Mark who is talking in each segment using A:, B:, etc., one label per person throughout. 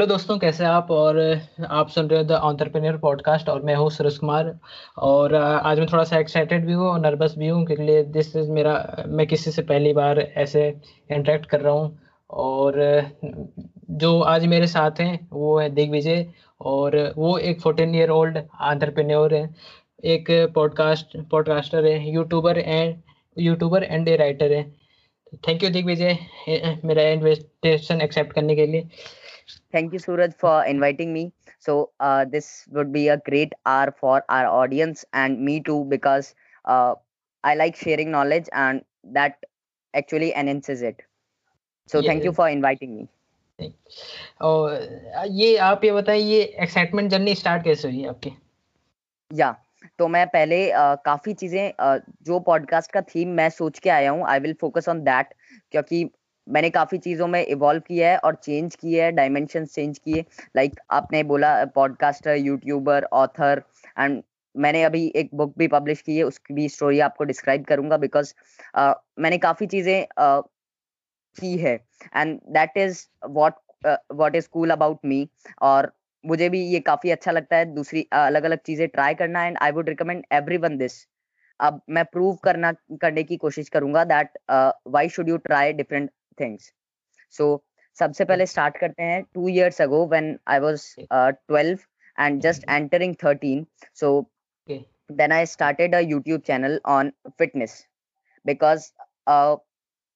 A: Hello दोस्तों, कैसे आप? और आप सुन रहे हो द ऑन्टरप्रेन्योर पॉडकास्ट और मैं हूँ सुरेश कुमार। और आज मैं थोड़ा सा एक्साइटेड भी हूँ और नर्वस भी हूँ, क्योंकि दिस इज़ मेरा, मैं किसी से पहली बार ऐसे इंटरेक्ट कर रहा हूँ। और जो आज मेरे साथ हैं, वो है दिग्विजय और, वो एक फोर्टीन ईयर ओल्ड आंट्रप्रेन्योर है, एक पॉडकास्ट पॉडकास्टर है YouTuber and YouTuber and a writer है। थैंक यू दिग्विजय मेरा इन्विटेशन एक्सेप्ट करने के लिए।
B: Thank you, Suraj, for inviting me. So uh, this would be a great hour for our audience and me too, because uh, I like sharing knowledge and that actually enhances it. So yeah. thank you for inviting me.
A: और ये आप ये बताइए ये excitement journey start कैसे हुई आपकी
B: या तो मैं पहले uh, काफ़ी चीज़ें uh, जो पॉडकास्ट का थीम मैं सोच के आया हूँ I will focus on that क्योंकि मैंने काफ़ी चीज़ों में इवॉल्व किया है और चेंज किया है डायमेंशन चेंज किए लाइक like, आपने बोला पॉडकास्टर यूट्यूबर ऑथर एंड मैंने अभी एक बुक भी पब्लिश की है उसकी भी स्टोरी आपको डिस्क्राइब करूँगा बिकॉज़ uh, मैंने काफ़ी चीज़ें uh, की है। And that is what what is cool about me और मुझे भी ये काफ़ी अच्छा लगता है। दूसरी अलग अलग चीज़ें ट्राई करना and I would recommend everyone this अब मैं प्रूव करना करने की कोशिश करूँगा that why should you try different things so सबसे पहले स्टार्ट करते हैं two years ago when I was 12 and just entering 13 so okay. then i started a youtube channel on fitness because uh,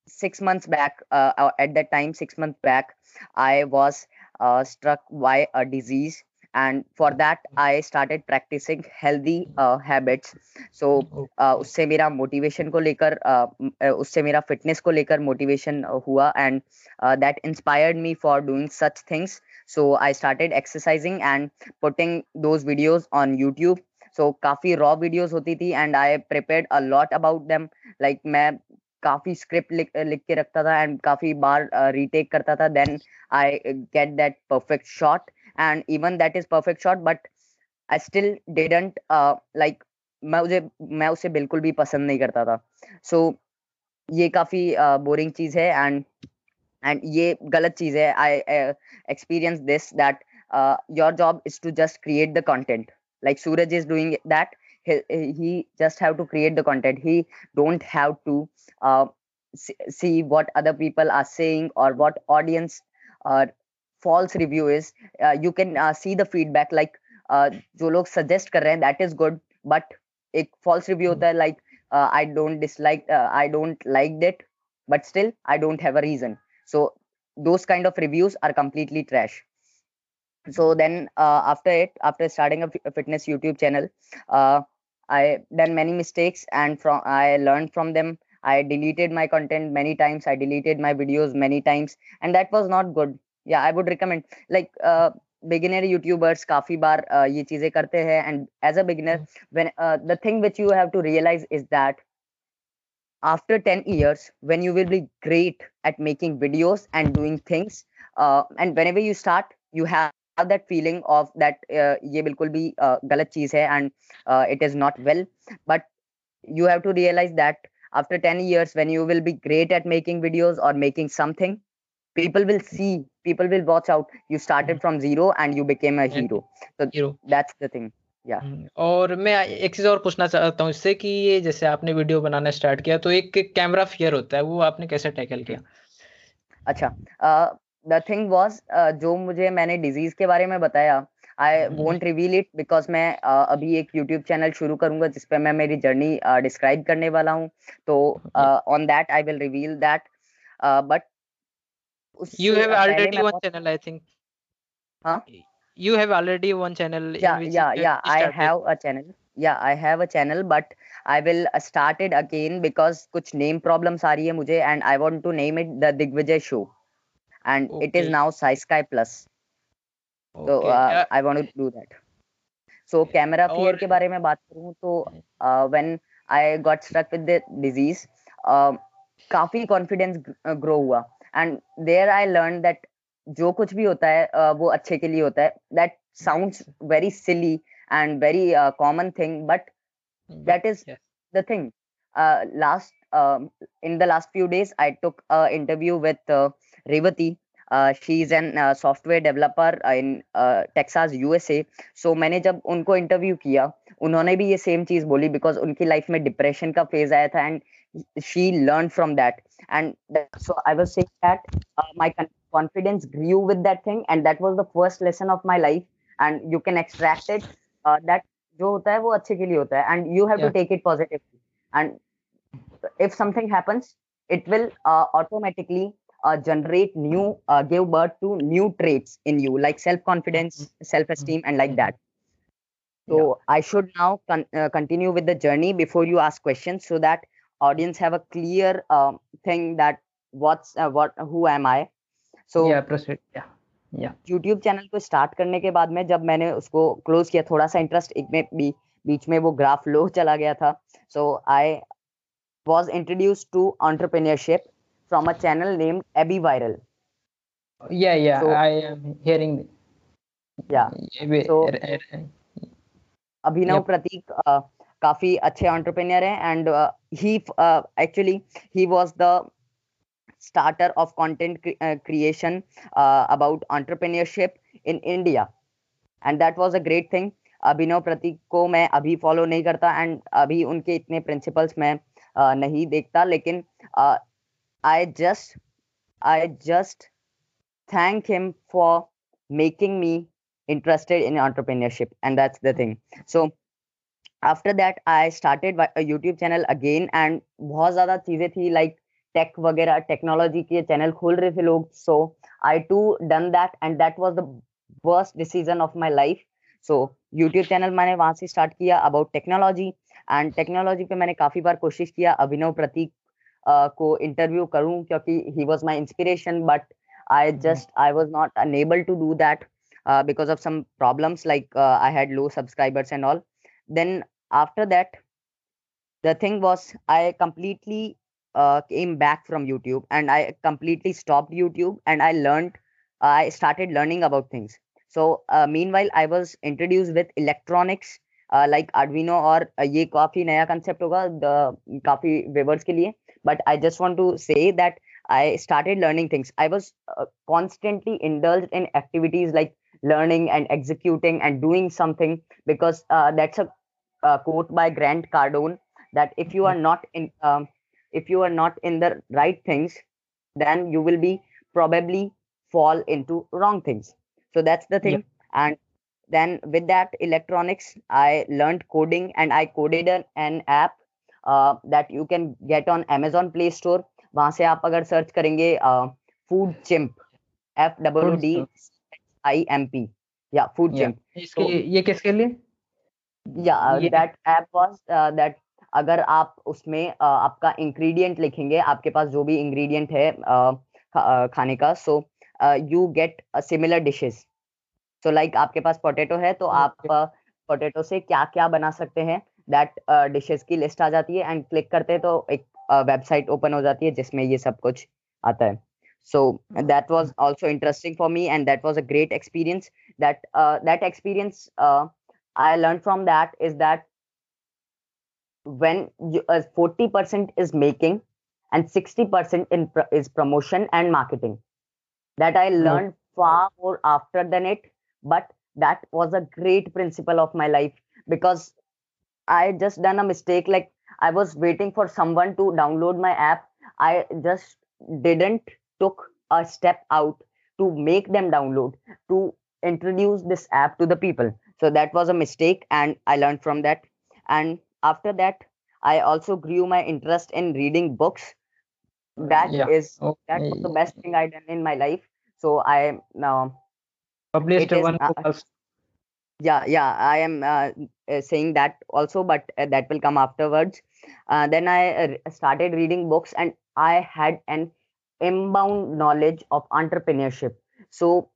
B: six months back uh, at that time six months back i was uh, struck by a disease and for that i started practicing healthy uh, habits so uh, उससे मेरा motivation को लेकर uh, उससे मेरा fitness को लेकर motivation हुआ and that inspired me for doing such things so i started exercising and putting those videos on youtube so काफी रॉ वीडियोस होती थी and I prepared a lot about them like मैं काफी script लिख लिख के रखता था एंड काफी बार रीटेक uh, करता था then I get that perfect shot and even that is perfect shot but i still didn't uh, like मैं मुझे मैं उसे बिल्कुल भी पसंद नहीं करता था सो so, ये काफी बोरिंग uh, चीज है एंड एंड ये गलत चीज है I experience this that your job is to just create the content like suraj is doing that he, he just have to create the content he don't have to uh, see what other people are saying or what audience uh, false review is uh, you can uh, see the feedback like uh, जो लोग suggest कर रहे हैं that is good but एक false review होता है like uh, I don't dislike uh, I don't liked it but still I don't have a reason so those kind of reviews are completely trash so then uh, after it after starting a, fitness youtube channel uh, i done many mistakes and from i learned from them i deleted my content many times i deleted my videos many times and that was not good या I would recommend like beginner youtubers काफी बार uh, ये चीजें करते हैं and as a beginner when the thing which you have to realize is that after 10 years when you will be great at making videos and doing things uh, and whenever you start you have that feeling of that uh, ये बिल्कुल भी uh, गलत चीज है and uh, it is not well but you have to realize that after 10 years when you will be great at making videos or making something people will see people will watch out. You started from zero and you became a hero. So hero. that's the thing. या
A: हम्म, और मैं एक चीज़ और पूछना चाहता हूँ इससे कि ये जैसे आपने वीडियो बनाना स्टार्ट किया तो एक कैमरा फियर होता है वो आपने कैसे टैकल किया?
B: अच्छा द थिंग वाज जो मुझे मैंने डिज़ीज़ के बारे में बताया I won't reveal it because मैं uh, अभी एक यूट्यूब चैनल शुरू करूँगा जिसपे मैं मेरी जर्नी डिस्क्राइब uh, करने वाला हूँ। तो on that I will reveal that but
A: You have already one channel, I think.
B: Huh?
A: You have already one channel.
B: Yeah, yeah, yeah. I have a channel. Yeah, I have a channel, but I will start it again because कुछ name problems आ रही है मुझे and I want to name it the Digvijay Show, and okay. it is now Sky Sky Plus. Okay. So uh, yeah. I want to do that. So camera fear के बारे में बात करूँ तो uh, when I got struck with the disease, uh, काफ़ी confidence grow हुआ and there I learn that जो कुछ भी होता है वो अच्छे के लिए होता है। That sounds very silly and very common thing but that is the thing last uh, in the last few days i took an interview with uh, revati. She is an software developer in Texas USA so मैंने जब उनको interview किया उन्होंने भी ये same चीज़ बोली because उनकी life में डिप्रेशन का फ़ेज़ आया था and She learn from that and so I was saying that my confidence grew with that thing and that was the first lesson of my life and you can extract it uh, that जो होता है वो अच्छे के लिए होता है and you have yeah. to take it positively and if something happens it will uh, automatically uh, generate new uh, give birth to new traits in you like self confidence mm-hmm. self esteem and like that so yeah. i should now con- uh, continue with the journey before you ask questions so that audience have a clear uh, thing that what's uh, what who am i
A: so yeah proceed yeah
B: YouTube channel को start करने के बाद में जब मैंने उसको close किया थोड़ा सा इंटरेस्ट एक में भी बीच में वो ग्राफ लो चला गया था so I was introduced to entrepreneurship from a channel named Abby Viral.
A: Yeah, yeah, so, I am hearing.
B: Yeah. So, Abhinav Prateek uh, काफ़ी अच्छे ऑन्टरप्रेनियर है and he actually he was the starter of content creation about entrepreneurship in India and that was a great thing Abhinav Prateek को मैं अभी follow नहीं करता and अभी उनके इतने प्रिंसिपल्स मैं uh, नहीं देखता. लेकिन I just I just thank him for making me interested in entrepreneurship and that's the thing so after that I started YouTube channel again and बहुत ज़्यादा चीज़ें थी लाइक टेक वगैरह टेक्नोलॉजी के चैनल खोल रहे थे लोग so I too done that and that was the worst decision of my life so YouTube channel मैंने वहाँ से स्टार्ट किया अबाउट टेक्नोलॉजी एंड टेक्नोलॉजी पे मैंने काफ़ी बार कोशिश किया अभिनव प्रतीक uh, को इंटरव्यू करूँ क्योंकि he was my inspiration but I just I was not unable to do that because of some problems like I had low subscribers and all then after that the thing was i completely uh, came back from youtube and i completely stopped youtube and i learned i started learning about things so uh, meanwhile i was introduced with electronics like uh, आर्डविनो और uh, ये काफी नया concept होगा काफी weavers के लिए but I just want to say that I started learning things. I was uh, constantly indulged in activities like learning and executing and doing something because uh, that's a, quote by Grant Cardone that if you are not in um, if you are not in the right things, then you will be probably fall into wrong things. So that's the thing. Yeah. And then with that electronics i learned coding and i coded an, an app uh, that you can get on amazon play store वहाँ से आप अगर search करेंगे Food Chimp F W D I M P या Food Chimp
A: ये किसके लिए
B: या दैट ऐप वाज दैट अगर आप उसमें uh, आपका इंग्रेडिएंट लिखेंगे आपके पास जो भी इंग्रेडिएंट है uh, खा, खाने का so you get similar dishes so like आपके पास पोटेटो है तो आप पोटेटो से क्या क्या बना सकते हैं दैट डिशेस की लिस्ट आ जाती है एंड क्लिक करते हैं तो एक वेबसाइट ओपन हो जाती है जिसमें ये सब कुछ आता है. So that was also interesting for me and that was a great experience. That uh, that experience uh, i learned from that is that when you, uh, 40% is making and 60% in is promotion and marketing. That i learned mm. far more after than it but that was a great principle of my life because i just done a mistake like i was waiting for someone to download my app. I just didn't took a step out to make them download to introduce this app to the people so that was a mistake and i learned from that. And after that i also grew my interest in reading books. That yeah. is that was the best thing i done in my life. So i now
A: published one uh, book
B: yeah yeah i am uh, uh, saying that also but uh, that will come afterwards. Uh, then i uh, started reading books and i had an inbound knowledge of entrepreneurship. So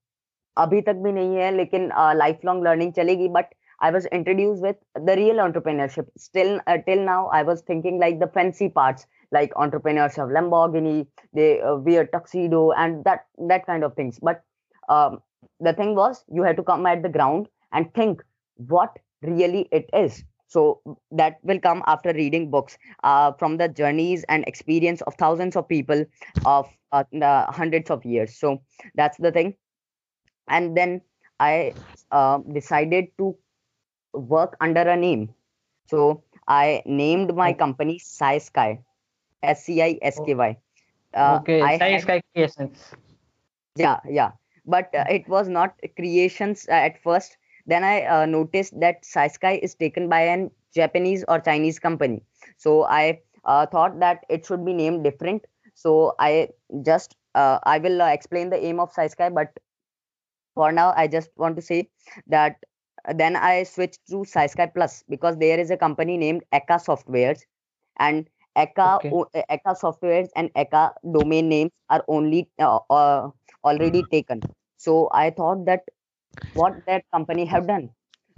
B: abhi tak bhi nahi hai lekin lifelong learning chalegi but i was introduced with the real entrepreneurship. Still till now i was thinking like the fancy parts like entrepreneurs of lamborghini they wear tuxedo and that that kind of things. But um, the thing was you had to come at the ground and think what really it is. So that will come after reading books uh, from the journeys and experience of thousands of people of uh, hundreds of years. So that's the thing and then i uh, decided to work under a name so i named my company Sky Sky, S C I S K Y.
A: Uh, okay, I Sky Sky Creations.
B: Yeah, yeah, but uh, it was not creations uh, at first then I uh, noticed that Sky is taken by an Japanese or Chinese company. So I uh, thought that it should be named different. So I just uh, I will uh, explain the aim of Sky, but for now I just want to say that then I switched to Sky Plus because there is a company named Eka Softwares and Eka okay. Eka Softwares and Eka domain names are only uh, uh, already taken. So I thought that what that company have done.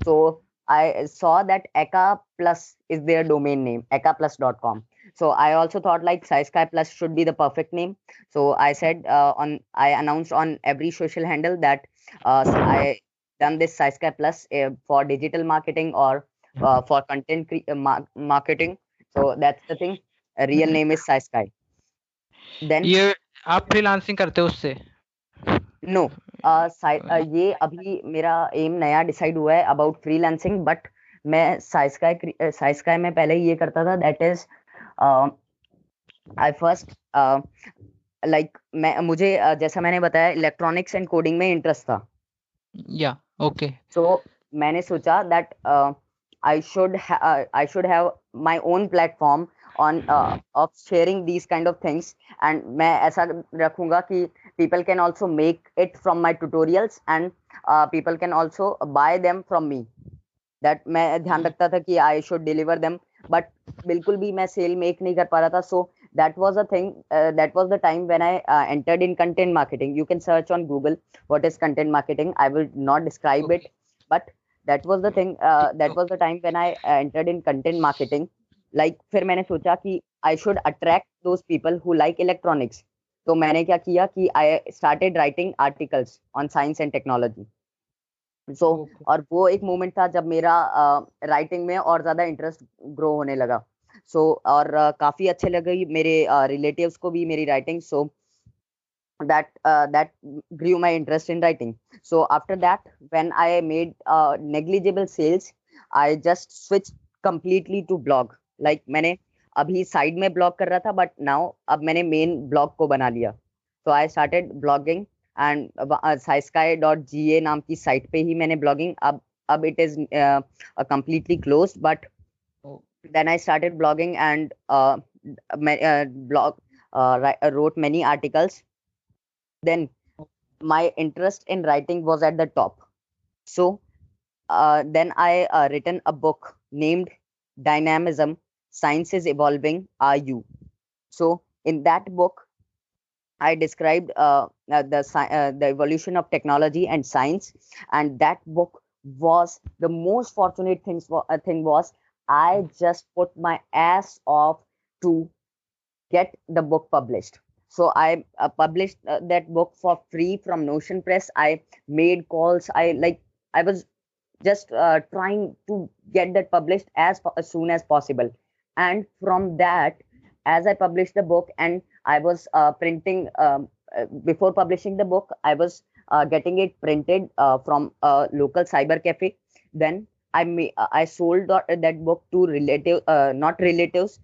B: So I saw that Eka Plus is their domain name, eka ekaplus.com. So I also thought like Sky Plus should be the perfect name. So I said uh, on I announced on every social handle that uh, I done this Sky Plus uh, for digital marketing or uh, for content cre- uh, ma- marketing. So that's the thing. A real name is Sky.
A: Then ये आप freelancing करते हो उससे
B: no uh, ये अभी मेरा एम नया डिसाइड हुआ है अबाउट फ्रीलांसिंग बट मैं साइस्काई साइस्काई में पहले ये करता था that is I first like मैं मुझे जैसा मैंने बताया इलेक्ट्रॉनिक्स एंड कोडिंग में इंटरेस्ट था।
A: या ओके
B: सो मैंने सोचा that I should I should have my own platform on of sharing these kind of things and मैं ऐसा रखूँगा कि people can also make it from my tutorials and people can also buy them from me that मैं ध्यान hmm. रखता था कि I should deliver them but बिल्कुल भी मैं सेल मेक नहीं कर पा रहा था सो so, that was a thing uh, that was the time when i uh, entered in content marketing you can search on google what is content marketing i will not describe okay. it but that was the thing uh, that was the time when i uh, entered in content marketing like like, फिर मैंने सोचा कि I should attract those people who like electronics तो मैंने क्या किया कि I started writing articles on science and technology so और वो एक मोमेंट था जब मेरा राइटिंग uh, में और ज्यादा इंटरेस्ट ग्रो होने लगा सो so, और काफ़ी अच्छे लगे मेरे रिलेटिव्स को भी मेरी writing so that that grew my interest in writing. So after that when i made uh, negligible sales i just switched completely to blog. Like like, मैंने अभी साइड में ब्लॉग कर रहा था बट नाउ अब मैंने मेन ब्लॉग को बना लिया. So I started blogging and scisky dot G A नाम की साइट पे ही मैंने ब्लॉगिंग अब अब it is completely close but then I started blogging and uh, uh, blog uh, uh, wrote many articles. Then my interest in writing was at the top. So uh, then I uh, written a book named Dynamism: Science is Evolving. Are you? So in that book, I described the the evolution of technology and science, and that book was the most fortunate things uh, thing was i just put my ass off to get the book published. So i uh, published uh, that book for free from notion press. I made calls. I like i was just uh, trying to get that published as, as soon as possible. And from that as i published the book and i was uh, printing um, uh, before publishing the book i was uh, getting it printed from a local cyber cafe. Then i may, uh, i sold that book to relative uh, not relatives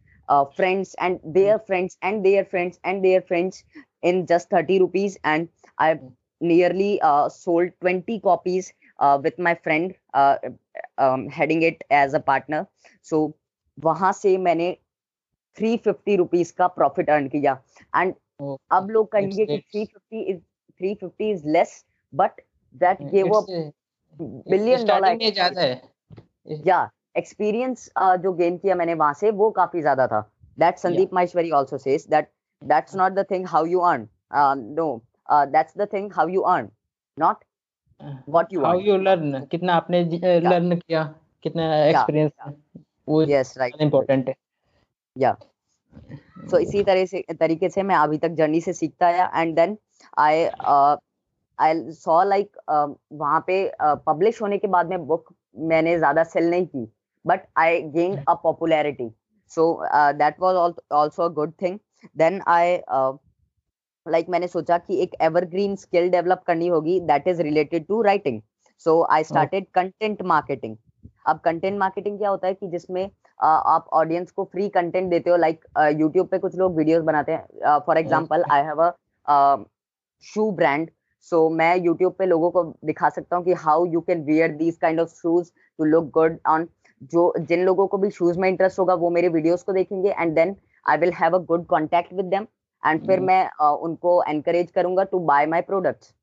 B: friends and their friends and their friends and their friends in just 30 rupees and i nearly sold 20 copies with my friend um, heading it as a partner so वहां से मैंने three fifty rupees का profit earn किया and अब लोग कहेंगे कि three fifty is three fifty is less but that gave a billion dollar ज्यादा है या एक्सपीरियंस जो गेन किया मैंने वहाँ से वो काफ़ी ज़्यादा था। That Sandeep Maheshwari also says that that's not the thing how you earn no that's the thing how you earn not what you
A: how you learn कितना आपने लर्न uh, किया कितना एक्सपीरियंस वो
B: यस राइट
A: इम्पोर्टेंट है।
B: या so इसी तरह से तरीके से मैं अभी तक जर्नी से सीखता आया and then I I saw like वहाँ पे पब्लिश uh, होने के बाद में बुक मैंने ज़्यादा सेल नहीं की but I gain a popularity so that was also a good thing then I like मैंने सोचा कि एक एवरग्रीन स्किल डेवलप करनी होगी that is related to writing so I started content marketing अब कंटेंट मार्केटिंग क्या होता है कि जिसमें uh, आप ऑडियंस को फ्री कंटेंट देते हो लाइक like, यूट्यूब uh, पे कुछ लोग वीडियोस बनाते हैं. For example I have a shoe brand so मैं यूट्यूब पे लोगों को दिखा सकता हूँ कि how you can wear these kind of shoes to look good on जो जिन लोगों को भी शूज़ में इंटरेस्ट होगा वो मेरे वीडियोस को देखेंगे and then I will have a good contact with them and फिर. मैं uh, उनको एनकरेज करूँगा to buy my products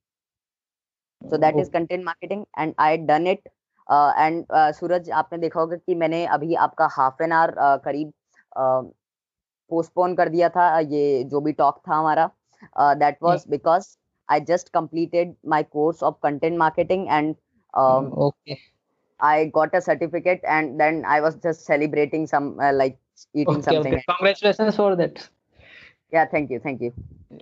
B: so that is content marketing and I done it and Suraj आपने देखा होगा कि मैंने अभी आपका हाफ़ एन आवर करीब पोस्टपोन कर दिया था ये जो भी टॉक था हमारा। That was because I just completed my course of content marketing and
A: um, okay.
B: I got a certificate and then I was just celebrating some uh, like eating okay, something. Okay.
A: Congratulations for that.
B: Yeah, thank you, thank you.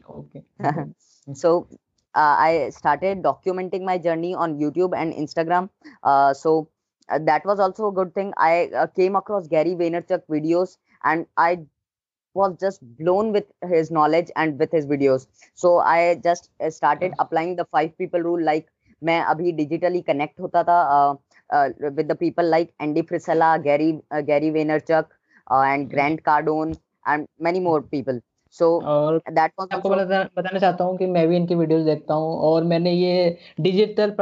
A: Okay.
B: so uh, I started documenting my journey on YouTube and Instagram. Uh, so uh, that was also a good thing. I uh, came across Gary Vaynerchuk videos and I was just blown with his knowledge and with his videos. So I just uh, started applying the five people rule. Like मैं अभी digitally connect होता था uh, with the people like Andy Frisella, Gary Gary Vaynerchuk, and Grant Cardone, and many more people.
A: So that was आपको बता, बताना चाहता हूँ कि मैं भी इनकी वीडियोस देखता हूँ और मैंने ये डिजिटल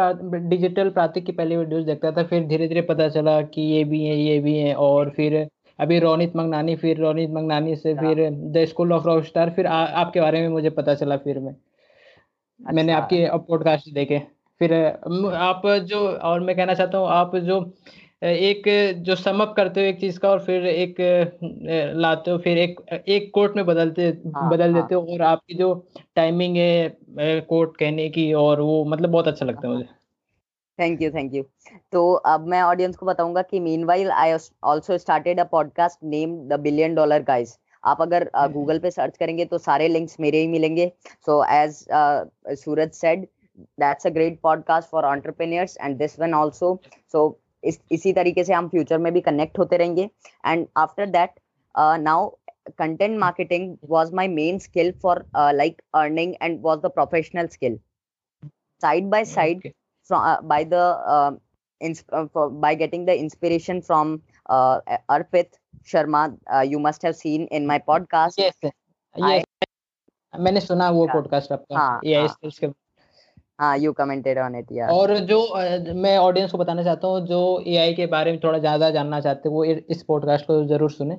A: डिजिटल प्रातिक की पहले वीडियोस देखता था फिर धीरे धीरे पता चला कि ये भी है ये भी है और फिर अभी रोनित मंगनानी फिर रोनित मंगनानी से हाँ। फिर the school of rock star फिर आ, आपके बारे में मुझे पता चला फिर मैं अच्छा। मैंने आपके पॉडकास्ट देखे फिर आप जो और मैं कहना चाहता हूँ आप जो एक जो समअप करते हो एक चीज़ का और फिर एक लाते हो फिर एक एक कोर्ट में बदलते हाँ, बदल हाँ. देते हो और आपकी जो टाइमिंग है कोर्ट कहने की और वो मतलब बहुत अच्छा लगता है मुझे
B: थैंक यू थैंक यू तो अब मैं ऑडियंस को बताऊँगा कि meanwhile I also started a podcast name the billion dollar guys आप अगर गूगल uh, पे सर्च करेंगे तो सारे लिंक्स मेरे ही मिलेंगे. So as Suraj said that's a great podcast for entrepreneurs and this one also so इस इसी तरीके से हम फ्यूचर में भी कनेक्ट होते रहेंगे. And after that now content marketing was my main skill for uh, like earning and was the professional skill. Side by side okay. From uh, by the uh, ins- uh, for, by getting the inspiration from uh, Arpit Sharma uh, you must have seen in my podcast.
A: Yes yes. I, मैंने सुना वो podcast आपका। हाँ, AI skills के
B: हाँ you commented on it या
A: और जो मैं ऑडियंस को बताना चाहता हूँ जो एआई के बारे में थोड़ा ज़्यादा जानना चाहते हैं वो इस पॉडकास्ट को ज़रूर सुने।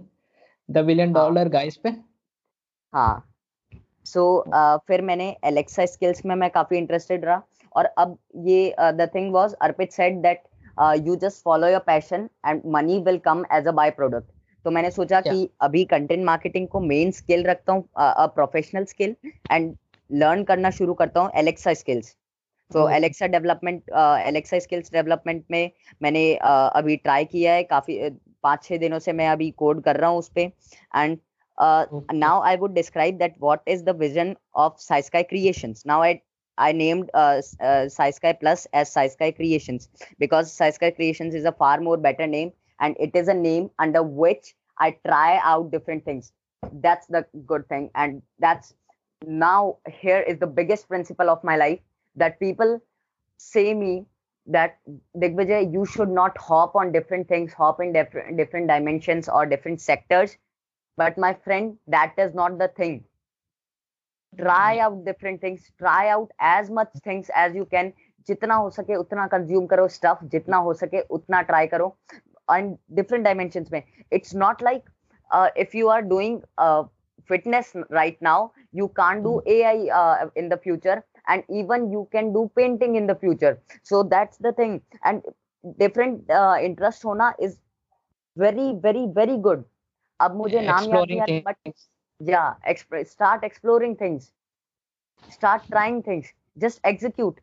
A: द बिलियन डॉलर गाइस पे।
B: हाँ। सो so, uh, फिर मैंने एलेक्सा स्किल्स में मैं काफ़ी इंटरेस्टेड रहा। और अब ये the thing was Arpit said that you just follow your passion and money will come as a byproduct तो मैंने सोचा कि अभी कंटेंट मार्केटिंग को मेन स्किल रखता हूँ प्रोफेशनल स्किल एंड लर्न करना शुरू करता हूँ एलेक्सा स्किल्स तो Alexa development Alexa skills development में मैंने uh, अभी ट्राई किया है काफ़ी पाँच छह दिनों से मैं अभी कोड कर रहा हूँ उस पर and now I would describe that what is the vision of SciSky creations now I I named uh, uh, SciSky Plus as SciSky Creations because SciSky Creations is a far more better name and it is a name under which I try out different things. That's the good thing. And that's now here is the biggest principle of my life that people say me that Digvijay, you should not hop on different things, hop in different different dimensions or different sectors. But my friend, that is not the thing Try hmm. out different things, try out as much things as you can. जितना हो सके उतना consume करो stuff जितना हो सके उतना try करो एंड डिफरेंट डायमेंशंस में it's not like if you are doing fitness right now you can't do hmm. ai uh, in the future and even you can do painting in the future so that's the thing and different uh, interest hona is very very very good ab mujhe naam yaad nahi but yeah exp- start exploring things. Start trying things. Just execute.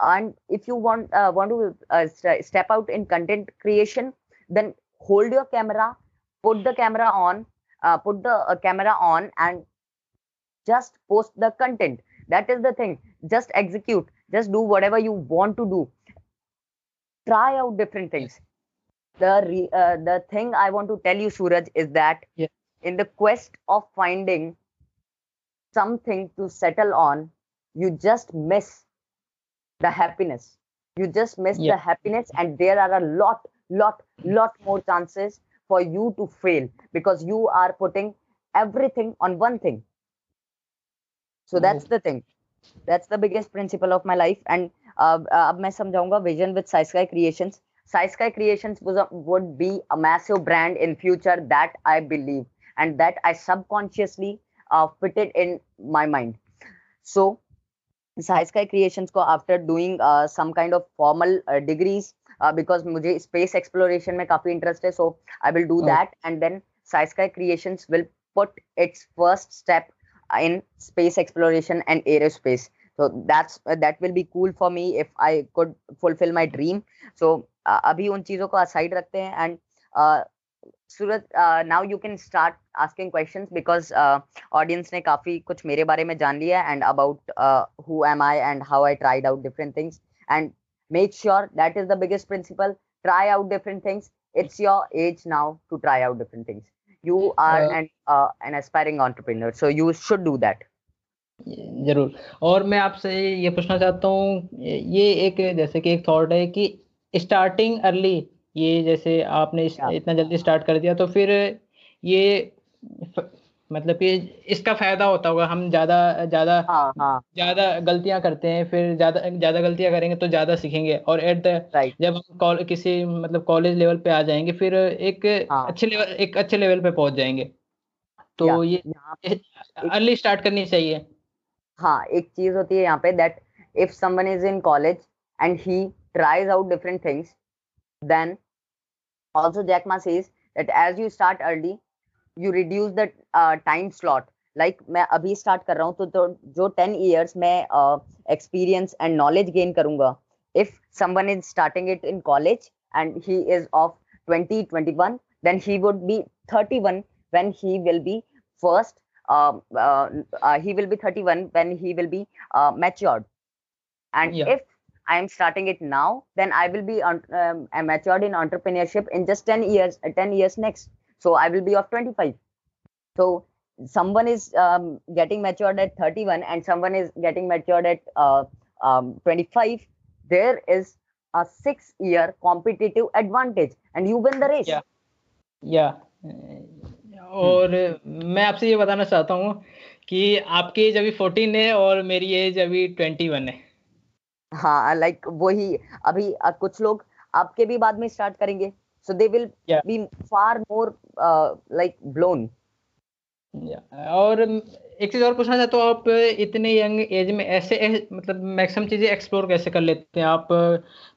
B: And if you want uh, want to uh, st- step out in content creation then hold your camera put the camera on uh, put the uh, camera on and just post the content. That is the thing. Just execute. Just do whatever you want to do. Try out different things. The re, uh, the thing i want to tell you suraj is that
A: yeah
B: in the quest of finding something to settle on you just miss the happiness you just miss yeah. the happiness and there are a lot lot lot more chances for you to fail because you are putting everything on one thing so that's the thing that's the biggest principle of my life and uh, uh, अब मैं समझाऊंगा vision with Sai Sky Creations Sai Sky Creations was a, would be a massive brand in future that I believe and that I subconsciously uh, fitted in my mind so Sai Sky Creations को after doing uh, some kind of formal uh, degrees uh, because मुझे space exploration में काफी interest है so I will do oh. that and then Sai Sky Creations will put its first step in space exploration and aerospace so that's uh, that will be cool for me if i could fulfill my dream so uh, अभी उन चीजों को aside रखते हैं and uh, Suraj now you can start asking questions because audience ने काफ़ी कुछ मेरे बारे में जान लिया and about who am I and how I tried out different things and make sure that is the biggest principle try out different things it's your age now to try out different things. You are uh, an uh, an aspiring entrepreneur so you should do that.
A: ज़रूर। और मैं आपसे ये पूछना चाहता हूँ ये एक जैसे कि एक थॉट है कि स्टार्टिंग अर्ली ये जैसे आपने इतना जल्दी स्टार्ट कर दिया तो फिर ये मतलब कि इसका फ़ायदा होता होगा। हम ज़्यादा ज़्यादा
B: हाँ, हाँ.
A: ज़्यादा गलतियाँ करते हैं फिर ज़्यादा ज़्यादा गलतियाँ करेंगे तो ज़्यादा सीखेंगे। और एट द जब हम किसी मतलब कॉलेज लेवल पे आ जाएँगे फिर एक हाँ. अच्छे लेवल एक अच्छे लेवल पे पहुँच जाएँगे। तो ये अर्ली स्टार्ट करनी चाहिए।
B: हाँ एक चीज़ होती है यहाँ पे that if someone is in college and he tries out different things then also jack ma says that as you start early you reduce the uh, time slot like मैं अभी start कर रहा हूँ तो, तो जो 10 years मैं uh, experience and knowledge gain करूँगा if someone is starting it in college and he is of 20 21 then he would be 31 when he will be first uh, uh, uh, he will be 31 when he will be uh, matured and yeah. if i am starting it now then i will be um, matured in entrepreneurship in just 10 years uh, 10 years next so i will be of 25 so someone is um, getting matured at 31 and someone is getting matured at uh, um, 25 there is a six year competitive advantage and you win the race
A: yeah yeah और मैं आपसे ये बताना चाहता हूँ कि आपकी as अभी फोर्टीन है और मेरी एज अभी ट्वेंटी वन है
B: हाँ लाइक वही अभी कुछ लोग आपके भी बाद में स्टार्ट करेंगे। So they will be far more like blown
A: और एक चीज़ और पूछना चाहता हूँ आप इतने यंग एज में ऐसे ए, मतलब मैक्सिमम चीज़ें एक्सप्लोर कैसे कर लेते हैं? आप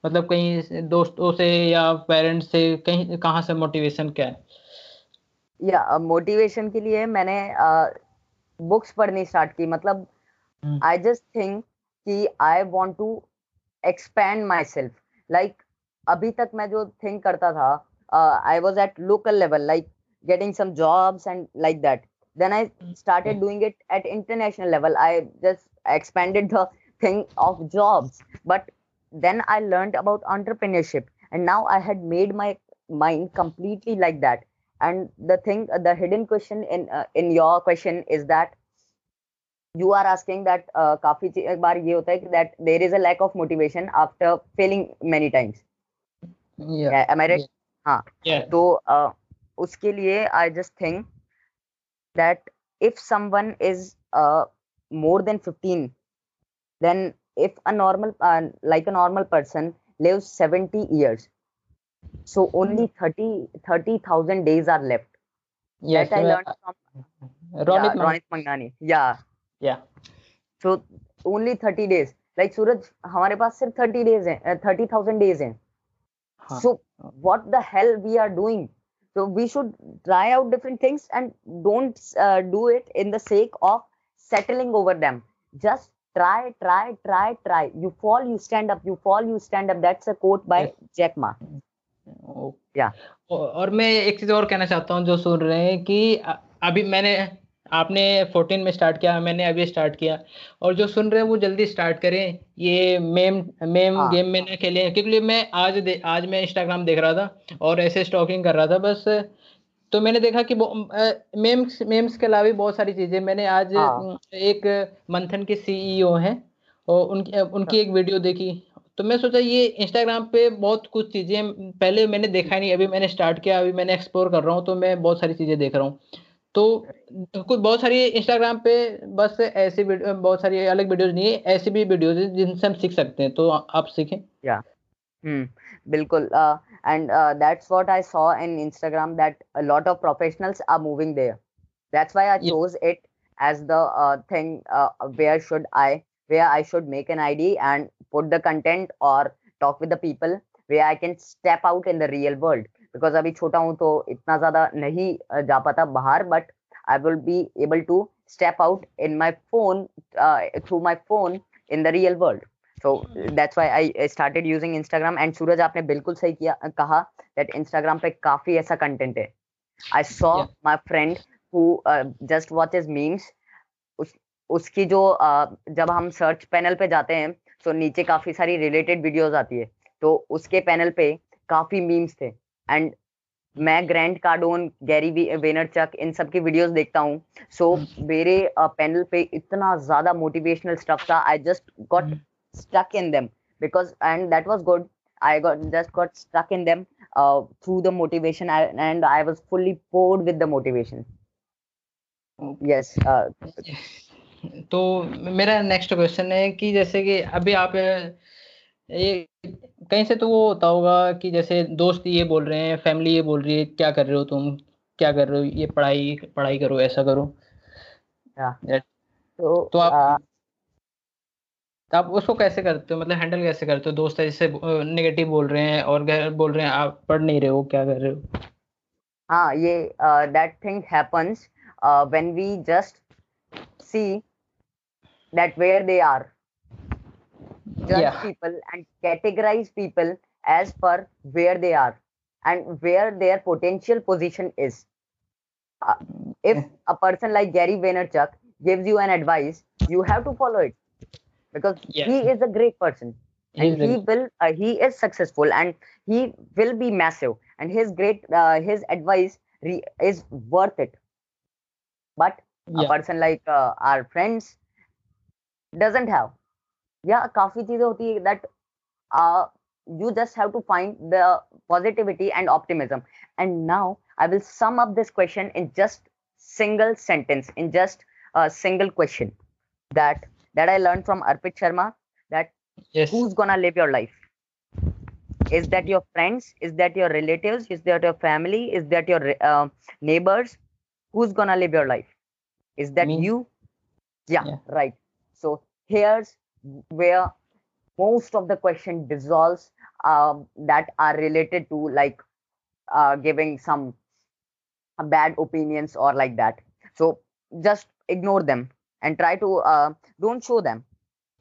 A: मतलब कहीं दोस्तों से या पेरेंट्स से कहीं कहाँ से मोटिवेशन क्या है?
B: या मोटिवेशन के लिए मैंने बुक्स पढ़नी स्टार्ट की। मतलब आई जस्ट थिंक कि I want to expand my self like अभी तक मैं जो थिंक करता था I was at local level like getting some jobs and like that then i started doing it at international level i just expanded the thing of jobs but then i learned about entrepreneurship and now i had made my mind completely like that and the thing the hidden question in uh, in your question is that you are asking that uh, काफी बार ये होता है कि that there is a lack of motivation after failing many times
A: yeah, yeah
B: am i right yeah. हाँ
A: yeah.
B: तो uh, उसके लिए i just think that if someone is uh, more than 15 then if a normal uh, like a normal person lives 70 years So only 30 30,000 days are left.
A: Yes,
B: that I learned from
A: Ronit,
B: yeah, Ronit Mangnani. Yeah.
A: Yeah.
B: So only 30 days. Like सूरज हमारे पास सिर्फ़ 30 days हैं 30,000 days हैं. हाँ. So what the hell we are doing? So we should try out different things and don't uh, do it in the sake of settling over them. Just try, try, try, try. You fall, you stand up. You fall, you stand up. That's a quote by yes. Jack Ma.
A: या और मैं एक चीज़ और कहना चाहता हूँ जो सुन रहे हैं कि अभी मैंने आपने 14 में स्टार्ट किया मैंने अभी स्टार्ट किया। और जो सुन रहे हैं वो जल्दी स्टार्ट करें। ये मेम मेम
B: हाँ।
A: गेम में ना खेलें क्योंकि मैं आज आज मैं इंस्टाग्राम देख रहा था और ऐसे स्टॉकिंग कर रहा था बस तो मैंने देखा कि मेम्स मेम्स के अलावा भी बहुत सारी चीज़ें। मैंने आज
B: हाँ।
A: एक मंथन के सीईओ हैं और उनकी उनकी एक वीडियो देखी। तो मैं सोचा ये इंस्टाग्राम पे बहुत कुछ चीज़ें पहले मैंने देखा नहीं अभी मैंने स्टार्ट किया अभी मैंने एक्सप्लोर कर रहा हूँ तो मैं बहुत सारी चीज़ें देख रहा हूँ। तो कुछ बहुत सारी इंस्टाग्राम पे बस ऐसे बहुत सारी अलग वीडियोज़ नहीं है ऐसे भी वीडियोज़ है जिनसे हम सीख सकते हैं। तो आप सीखें।
B: या हम्म बिल्कुल and that's what I saw in Instagram that lot of professionals are moving there that's why I chose it as the thing where should I where I should make an ID and put the content और talk with the people where I can step out in the real world because अभी छोटा हूँ तो इतना ज़्यादा नहीं uh, जा पाता बाहर but i will be able to step out in my phone uh, through my phone in the real world so that's why I started using Instagram and सूरज आपने बिल्कुल सही किया कहा that Instagram पे काफ़ी ऐसा content है I saw
A: Yeah.
B: my friend who uh, just watches memes उस उसकी जो uh, जब हम सर्च पैनल पे जाते हैं तो नीचे काफ़ी सारी रिलेटेड वीडियोस आती है तो उसके पैनल पे काफ़ी मीम्स थे एंड मैं ग्रैंड कार्डोन गैरी वेनरचक इन सब की वीडियोस देखता हूँ। So so, hmm. मेरे पैनल पे इतना ज़्यादा मोटिवेशनल स्टफ़ था I just got stuck in them because and that was good I got just got stuck in them through the motivation and I was fully poured with the motivation yes
A: तो मेरा next question है कि जैसे कि अभी आप ये कहीं से तो वो होता होगा कि जैसे दोस्त ये बोल रहे हैं फैमिली ये बोल रही है क्या कर रहे हो तुम? क्या कर रहे हो? ये पढ़ाई पढ़ाई करो ऐसा करो.
B: Yeah.
A: तो आप तो आप उसको कैसे करते हो? मतलब हैंडल कैसे करते हो? दोस्त ऐसे नेगेटिव बोल रहे हैं और घर बोल रहे हैं आप पढ़ नहीं रहे हो क्या कर रहे हो?
B: हाँ ये thing happens uh, when we just see that where they are. Judge
A: Yeah.
B: people and categorize people as per where they are and where their potential position is uh, if a person like Gary Vaynerchuk gives you an advice, you have to follow it because
A: Yeah.
B: he is a great person
A: He
B: and
A: is
B: he will uh, he is successful and he will be massive and his great uh, his advice re- is worth it. But a person like uh, our friends doesn't have. Yeah, काफी चीजें होती है that uh, you just have to find the positivity and optimism. And now I will sum up this question in just single sentence, in just a single question that that I learned from Arpit Sharma that
A: yes
B: who's gonna live your life? Is that your friends? Is that your relatives? Is that your family? Is that your uh, neighbors? Who's gonna live your life? Is that
A: Me.
B: you? Yeah,
A: Yeah.
B: right. So here's where most of the question dissolves um, that are related to like uh, giving some uh, bad opinions or like that. So just ignore them and try to uh, don't show them.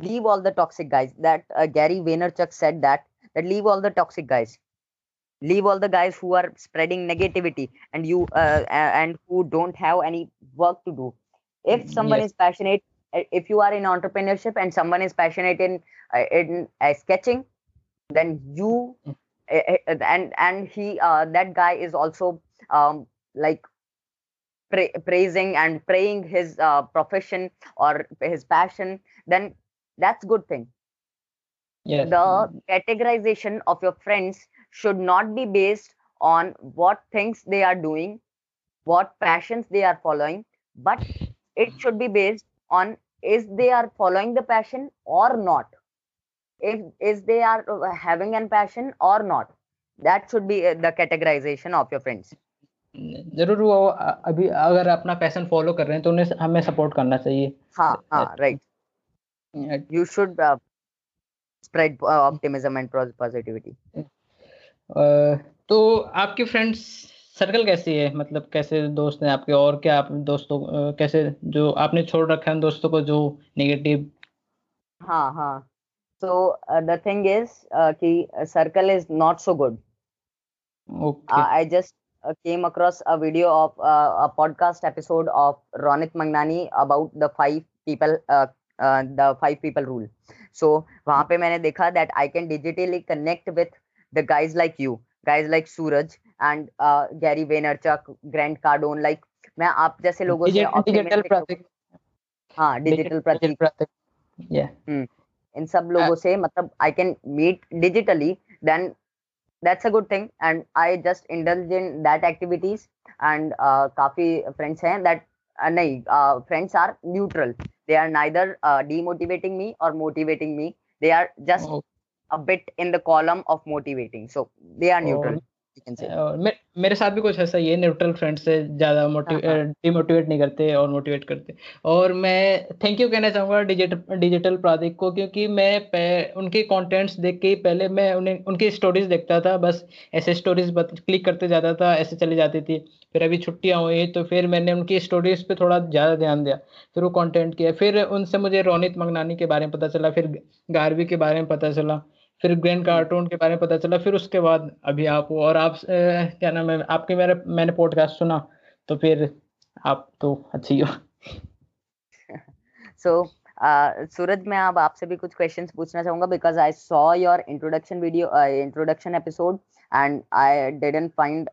B: Leave all the toxic guys. That uh, Gary Vaynerchuk said that that leave all the toxic guys. Leave all the guys who are spreading negativity and you uh, and who don't have any work to do. If someone
A: Yes.
B: is passionate, if you are in entrepreneurship and someone is passionate in uh, in uh, sketching, then you
A: Mm.
B: uh, uh, and and he uh, that guy is also um, like pra- praising and praying his uh, profession or his passion then that's good thing
A: yes
B: the categorization of your friends should not be based on what things they are doing what passions they are following but it should be based on is they are following the passion or not if is they are uh, having an passion or not that should be uh, the categorization of your friends
A: जरूर वो अ- अभी अगर अपना passion follow कर रहे हैं तो उन्हें हमें सपोर्ट करना चाहिए
B: हाँ हाँ right you should uh, spread uh, optimism and pos- positivity
A: अ, तो आपके फ्रेंड्स सर्कल कैसी है? मतलब कैसे दोस्त हैं आपके? और क्या आप दोस्तों कैसे जो आपने छोड़ रखा है दोस्तों को जो नेगेटिव
B: हाँ हाँ। तो द थिंग इज़ कि circle is not so good I just came across a video of a podcast episode of Ronit Mangnani about the five people the five people rule so वहाँ पे मैंने देखा that I can digitally connect with the guys like you guys like Suraj and uh, Gary Vaynerchuk, Grant Cardone. Like मैं आप जैसे लोगों से
A: digital प्रतीक
B: हाँ डिजिटल प्रतीक
A: yeah hmm.
B: इन सब लोगों से मतलब I can meet digitally then that's a good thing and i just indulge in that activities and uh, काफी friends हैं that uh, नहीं uh, friends are neutral they are neither uh, demotivating me or motivating me they are just oh. a bit in the column of motivating so they are neutral oh.
A: मे, मेरे साथ भी कुछ ऐसा ही है neutral friend से ज़्यादा demotivate हाँ, हाँ। नहीं करते और मोटिवेट करते। और मैं थैंक यू कहना चाहूँगा डिजिटल डिजिटल प्रादिक को क्योंकि मैं उनके कंटेंट्स देख के पहले मैं उन्हें उनकी स्टोरीज देखता था बस ऐसे स्टोरीज क्लिक करते जाता था ऐसे चली जाती थी। फिर अभी छुट्टियाँ हुई तो फिर मैंने उनकी स्टोरीज पे थोड़ा ज़्यादा ध्यान दिया फिर वो कंटेंट किया। फिर उनसे मुझे रोनित मंगनानी के बारे में पता चला फिर गारवी के बारे में पता चला। फिर ग्रैंड कार्टून के बारे में पता चला। फिर उसके बाद अभी आप और आप ए, क्या नाम है आपके मेरे मैंने पॉडकास्ट सुना तो फिर आप तो अच्छी हो।
B: सो so, सूरज मैं अब आपसे भी कुछ क्वेश्चंस पूछना चाहूँगा because I saw your introduction video introduction episode and I didn't find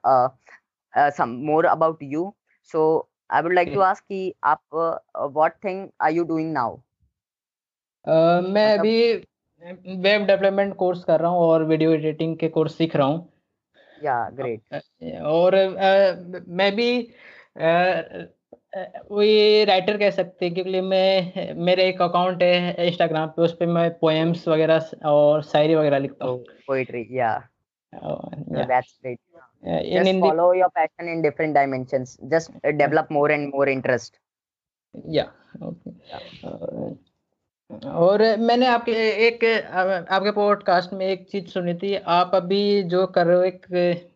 B: some more about you so I would like to ask कि आप what thing are you doing now
A: मैं मतलब अभी वेब डेवलपमेंट कोर्स कर रहा हूँ और video editing के कोर्स सीख रहा हूँ।
B: या ग्रेट।
A: और मैं भी वही राइटर कह सकते हैं क्योंकि मैं मेरे एक अकाउंट है इंस्टाग्राम पे उस पर मैं पोएम्स वगैरह और शायरी वगैरह लिखता हूँ।
B: पोइट्री या।
A: या। और मैंने आपके एक आपके पॉडकास्ट में एक चीज़ सुनी थी आप अभी जो कर रहे हो एक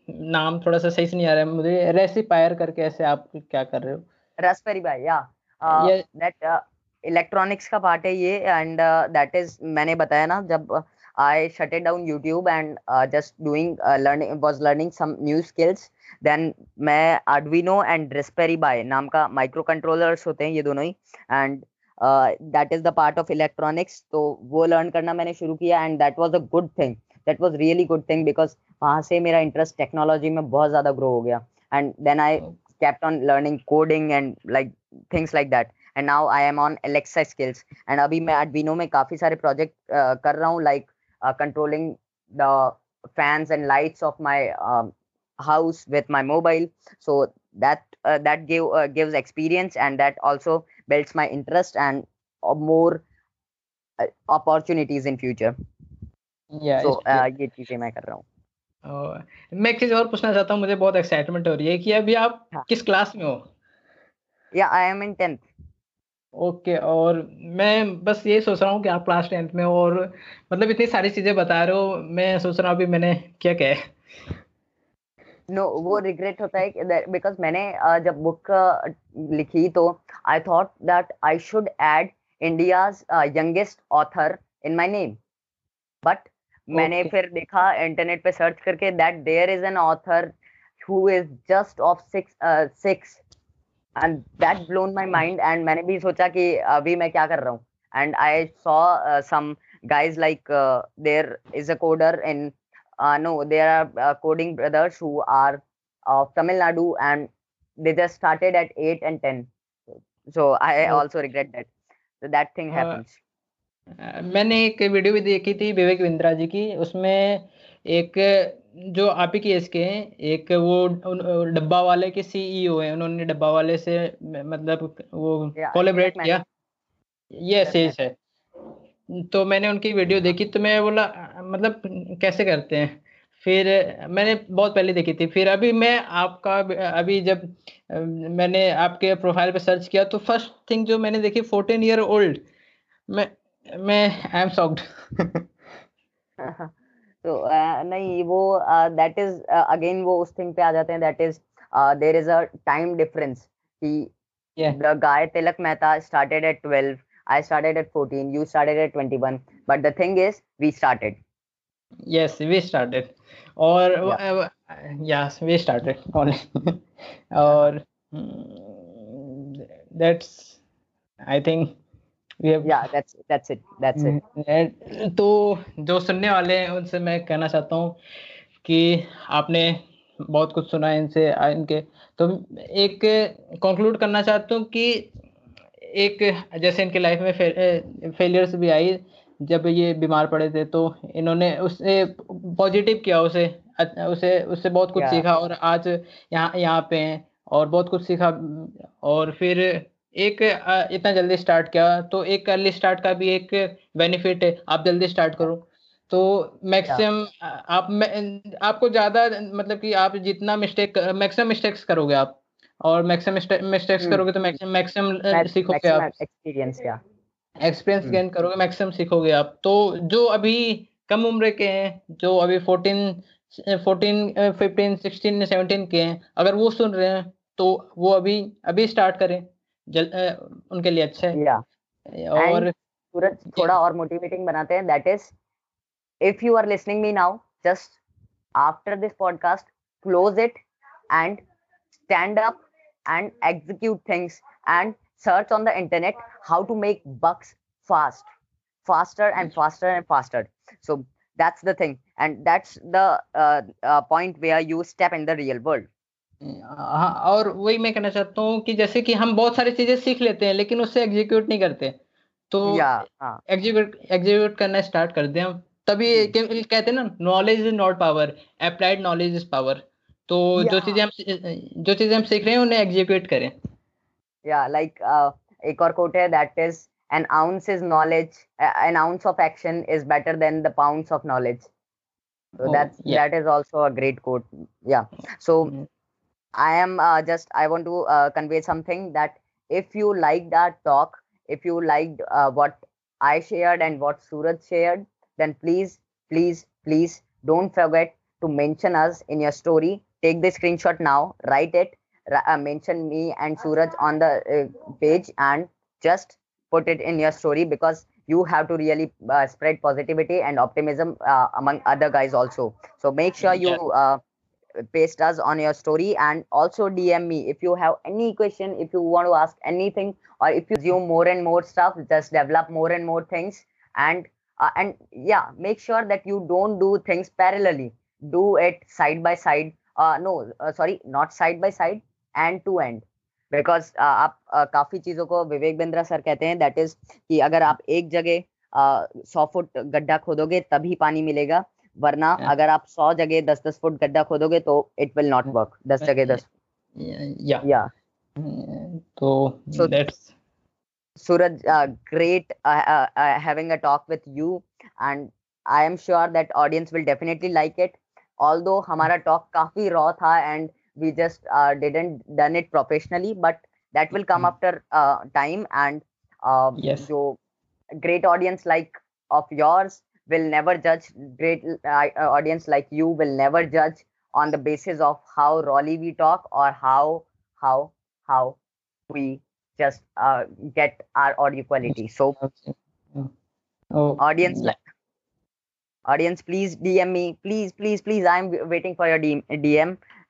A: नाम थोड़ा सा सही से नहीं आ रहा है मुझे रेसिपायर करके ऐसे आप क्या कर रहे हो?
B: रास्पबेरी भाई या दैट इलेक्ट्रॉनिक्स का पार्ट है ये एंड दैट इज़ मैंने बताया ना जब I shut it down YouTube and just doing learning was learning some new skills then मैं आर्डविनो एंड रेस्पेरी बाय नाम का माइक्रो कंट्रोलर्स होते हैं ये दोनों ही and that is the part of electronics तो वो लर्न करना मैंने शुरू किया and that was a good thing that was really good thing because वहाँ से मेरा इंटरेस्ट टेक्नोलॉजी में बहुत ज़्यादा ग्रो हो गया. And then I kept on learning coding and like things like that and now I am on Alexa skills and अभी मैं अडवीनो में काफ़ी सारे प्रोजेक्ट uh, कर रहा हूँ like controlling the fans and lights of my house with my mobile so that that gives experience and that also builds my interest and uh, more uh, opportunities in future.
A: Yeah
B: so uh, ये चीज़ें मैं कर रहा हूँ।
A: uh, मैं एक चीज़ और पूछना चाहता हूँ मुझे बहुत एक्साइटमेंट हो रही है कि अभी आप हाँ. किस क्लास में हो?
B: या I am in tenth
A: okay और मैं बस ये सोच रहा हूँ कि आप क्लास टेंथ में और मतलब इतनी सारी चीज़ें बता रहे हो मैं सोच रहा हूँ अभी मैंने क्या क्या है
B: नो no, वो रिग्रेट होता है बिकॉज़ मैंने जब बुक uh, लिखी तो I thought that I should add India's youngest author in my name but मैंने फिर देखा इंटरनेट पे सर्च करके that there is an author who is just of six six and that blown my mind and मैंने भी सोचा कि अभी मैं क्या कर रहा हूँ. And I saw some guys like uh, there is a coder in uh, no there are uh, coding brothers who are of tamil nadu and they just started at 8 and 10 so i oh. also regret that so that thing uh, happens
A: uh, मैंने एक video भी देखी थी विवेक बिंद्रा जी की उसमें एक जो आप ही की एज के हैं एक वो डब्बा वाले के सीईओ हैं उन्होंने डब्बा वाले से मतलब वो कोलेबरेट किया ये सेज है तो मैंने उनकी वीडियो देखी तो मैं बोला मतलब कैसे करते हैं? फिर मैंने बहुत पहले देखी थी। फिर अभी मैं आपका अभी जब मैंने आपके प्रोफ़ाइल पे सर्च किया तो फ़र्स्ट थिंग जो मैंने देखी फोर्टीन ईयर ओल्ड मैं मैं आई एम सॉक्ड
B: तो नहीं वो दैट इज़ अगेन वो उस थिंग पे आ जाते हैं। That is there is a time difference कि the guy Tilak Mehta started at 12 I started at 14, you started at 21. But the thing is, we started.
A: Yes, we started. और yeah. yes we started only or that's i think
B: we have yeah that's that's it that's it
A: तो जो सुनने वाले हैं उनसे मैं कहना चाहता हूँ कि आपने बहुत कुछ सुना है इनसे इनके तो एक कंक्लूड करना चाहता हूँ कि एक जैसे इनके लाइफ में फे, फेलियर्स भी आई जब ये बीमार पड़े थे तो इन्होंने उससे पॉजिटिव किया उसे। उसे उससे बहुत कुछ सीखा और आज यहाँ यहाँ पे हैं और बहुत कुछ सीखा। और फिर एक इतना जल्दी स्टार्ट किया तो एक अर्ली स्टार्ट का भी एक बेनिफिट है। आप जल्दी स्टार्ट करो। तो मैक्सिमम आप आपको ज़्यादा मतलब कि आप जितना मिस्टेक मैक्सिमम मिस्टेक्स करोगे आप। और मैक्सिमम मिस्टेक्स। करोगे तो मैक्सिमम सीखोगे आप। एक्सपीरियंस क्या? एक्सपीरियंस गेन करोगे मैक्सिमम सीखोगे आप। तो जो अभी कम उम्र के हैं जो अभी fourteen fourteen fifteen sixteen seventeen के हैं अगर वो सुन रहे हैं तो वो अभी अभी स्टार्ट करें। जल उनके लिए अच्छा
B: है। yeah. और सूरज थोड़ा और मोटिवेटिंग बनाते हैं that is if you are listening me now just after this podcast close it and stand up and execute things and search on the internet how to make bucks fast faster and faster and faster. So that's the thing. And that's the uh, uh, point where you step in the real world.
A: हाँ और वही मैं कहना चाहता हूँ कि जैसे कि हम बहुत सारी चीज़ें सीख लेते हैं लेकिन उससे एग्जीक्यूट नहीं करते। तो एग्जीक्यूट एग्जीक्यूट करना स्टार्ट कर दें हम। तभी हम्म। कहते हैं ना knowledge is not power applied knowledge is power तो जो चीज़ें हम जो चीज़ें हम सीख रहे हैं उन्हें एग्जीक्यूट करें।
B: yeah like uh, quote that is an ounce is knowledge an ounce of action is better than the pounds of knowledge so oh, that's yeah. that is also a great quote yeah so mm-hmm. i am uh, just i want to uh, convey something that if you liked our talk if you liked uh, what i shared and what suraj shared then please please please don't forget to mention us in your story take the screenshot now write it uh, mention me and Suraj on the uh, page, and just put it in your story because you have to really uh, spread positivity and optimism uh, among other guys also. So make sure you uh, paste us on your story and also DM me. If you have any question, if you want to ask anything, or if you assume more and more stuff, just develop more and more things and uh, and yeah make sure that you don't do things parallelly. Do it side by side. Uh, no uh, sorry not side by side end to end because आप uh, काफ़ी चीज़ों को Vivek Bindra sir कहते हैं that is कि अगर आप एक जगह uh, सौ फुट गड्ढा खोदोगे तभी पानी मिलेगा वरना yeah. अगर आप सौ जगह दस दस फुट गड्ढा खोदोगे तो इट विल नॉट वर्क दस जगह दस
A: या तो
B: Suraj great having a talk with you and I am sure that audience will definitely like it all हमारा टॉक काफ़ी रॉ था and we just uh, didn't done it professionally, but that will come mm-hmm. after uh, time and uh, yes. so great audience like of yours will never judge. Great uh, audience like you will never judge on the basis of how rawly we talk or how how how we just uh, get our audio quality. So, oh, audience, yeah. audience, please DM me, please, please, please. I'm waiting for your DM.